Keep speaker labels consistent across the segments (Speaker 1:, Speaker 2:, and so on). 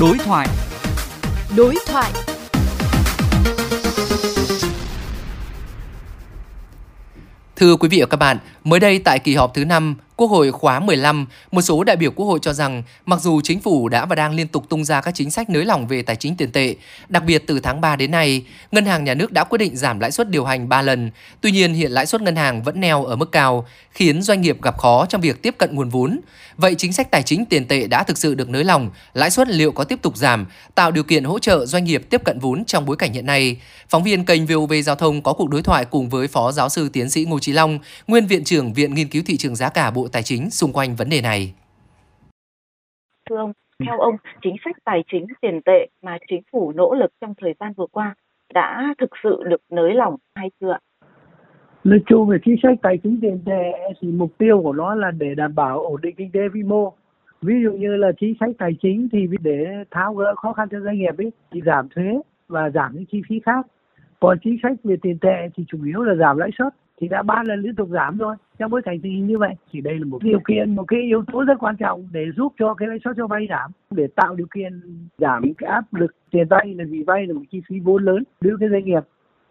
Speaker 1: Đối thoại.
Speaker 2: Đối thoại. Thưa quý vị và các bạn, mới đây tại kỳ họp thứ 5, Quốc hội khóa 15, một số đại biểu Quốc hội cho rằng mặc dù chính phủ đã và đang liên tục tung ra các chính sách nới lỏng về tài chính tiền tệ, đặc biệt từ tháng 3 đến nay, ngân hàng nhà nước đã quyết định giảm lãi suất điều hành 3 lần. Tuy nhiên hiện lãi suất ngân hàng vẫn neo ở mức cao, khiến doanh nghiệp gặp khó trong việc tiếp cận nguồn vốn. Vậy chính sách tài chính tiền tệ đã thực sự được nới lỏng, lãi suất liệu có tiếp tục giảm, tạo điều kiện hỗ trợ doanh nghiệp tiếp cận vốn trong bối cảnh hiện nay? Phóng viên kênh VOV Giao thông có cuộc đối thoại cùng với Phó Giáo sư Tiến sĩ Ngô Chí Long, nguyên Viện trưởng Viện Nghiên cứu Thị trường Giá cả Bộ Tài chính xung quanh vấn đề này.
Speaker 3: Thưa ông, theo ông, chính sách tài chính tiền tệ mà chính phủ nỗ lực trong thời gian vừa qua đã thực sự được nới lỏng hay chưa?
Speaker 4: Nói chung về chính sách tài chính tiền tệ thì mục tiêu của nó là để đảm bảo ổn định kinh tế vĩ mô. Ví dụ như là chính sách tài chính thì để tháo gỡ khó khăn cho doanh nghiệp ấy thì giảm thuế và giảm những chi phí khác. Còn chính sách về tiền tệ thì chủ yếu là giảm lãi suất thì đã ba lần liên tục giảm rồi trong bối cảnh tình hình như vậy thì đây là một điều kiện một cái yếu tố rất quan trọng để giúp cho cái lãi suất cho vay giảm để tạo điều kiện giảm cái áp lực tiền vay là vì vay là một chi phí vốn lớn đối với cái doanh nghiệp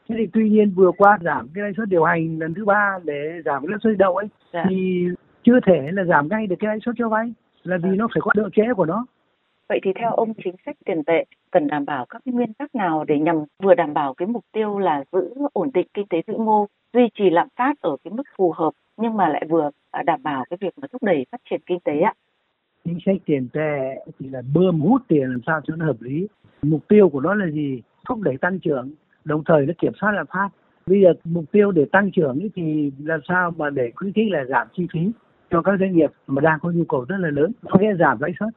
Speaker 4: thế thì tuy nhiên vừa qua giảm cái lãi suất điều hành lần thứ ba để giảm cái lãi suất đầu ấy dạ. thì chưa thể là giảm ngay được cái lãi suất cho vay là vì dạ. nó phải có độ trễ của nó
Speaker 3: Vậy thì theo ông chính sách tiền tệ cần đảm bảo các cái nguyên tắc nào để nhằm vừa đảm bảo cái mục tiêu là giữ ổn định kinh tế vĩ mô, duy trì lạm phát ở cái mức phù hợp nhưng mà lại vừa à, đảm bảo cái việc mà thúc đẩy phát triển kinh tế ạ?
Speaker 4: Chính sách tiền tệ thì là bơm hút tiền làm sao cho nó hợp lý. Mục tiêu của nó là gì? Thúc đẩy tăng trưởng, đồng thời nó kiểm soát lạm phát. Bây giờ mục tiêu để tăng trưởng thì làm sao mà để khuyến khích là giảm chi phí cho các doanh nghiệp mà đang có nhu cầu rất là lớn, có nghĩa giảm lãi suất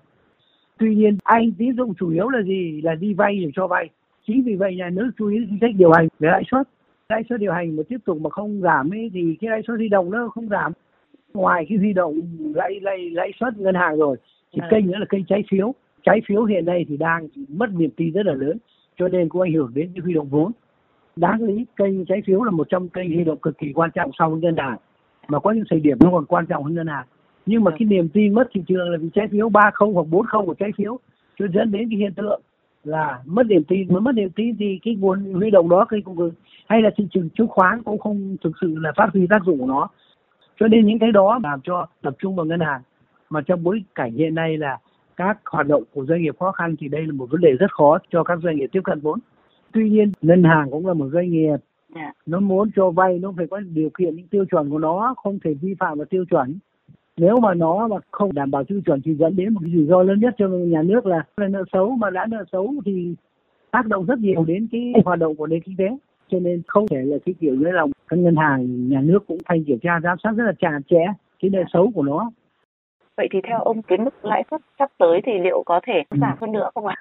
Speaker 4: tuy nhiên anh tín dụng chủ yếu là gì? Là đi vay để cho vay. Chính vì vậy nhà nước chú ý chính sách điều hành về lãi suất. Lãi suất điều hành mà tiếp tục mà không giảm ấy thì cái lãi suất huy động nó không giảm. Ngoài cái huy động lãi lãi lãi suất ngân hàng rồi thì à. kênh nữa là kênh trái phiếu. Trái phiếu hiện nay thì đang mất niềm tin rất là lớn cho nên có ảnh hưởng đến cái huy động vốn. Đáng lý kênh trái phiếu là một trong kênh huy động cực kỳ quan trọng sau ngân hàng. Mà có những thời điểm nó còn quan trọng hơn ngân hàng nhưng mà cái niềm tin mất thị trường là vì trái phiếu ba không hoặc bốn không của trái phiếu cho dẫn đến cái hiện tượng là mất niềm tin. Mà mất niềm tin thì cái nguồn huy động đó cái cũng hay là thị trường chứng khoán cũng không thực sự là phát huy tác dụng của nó. Cho nên những cái đó làm cho tập trung vào ngân hàng. Mà trong bối cảnh hiện nay là các hoạt động của doanh nghiệp khó khăn thì đây là một vấn đề rất khó cho các doanh nghiệp tiếp cận vốn. Tuy nhiên ngân hàng cũng là một doanh nghiệp. Dạ. nó muốn cho vay nó phải có điều kiện những tiêu chuẩn của nó không thể vi phạm vào tiêu chuẩn nếu mà nó mà không đảm bảo tiêu chuẩn thì dẫn đến một cái rủi ro lớn nhất cho nhà nước là nợ xấu. Mà đã nợ xấu thì tác động rất nhiều đến cái hoạt động của nền kinh tế. Cho nên không thể là cái kiểu như là các ngân hàng nhà nước cũng thanh kiểm tra giám sát rất là chặt chẽ cái nợ xấu của nó.
Speaker 3: Vậy thì theo ông cái mức lãi suất sắp tới thì liệu có thể giảm hơn nữa không ạ?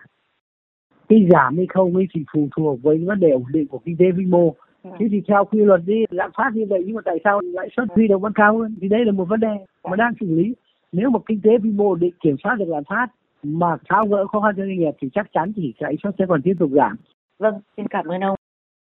Speaker 4: Cái giảm hay không ấy thì phụ thuộc với vấn đề ổn định của kinh tế vĩ mô. Thế thì theo quy luật đi lạm phát như vậy nhưng mà tại sao lãi suất huy động vẫn cao hơn? Thì đây là một vấn đề mà đang xử lý. Nếu mà kinh tế vĩ mô định kiểm soát được lạm phát mà tháo gỡ khó khăn cho doanh nghiệp thì chắc chắn thì lãi suất sẽ còn tiếp tục giảm.
Speaker 3: Vâng xin cảm ơn ông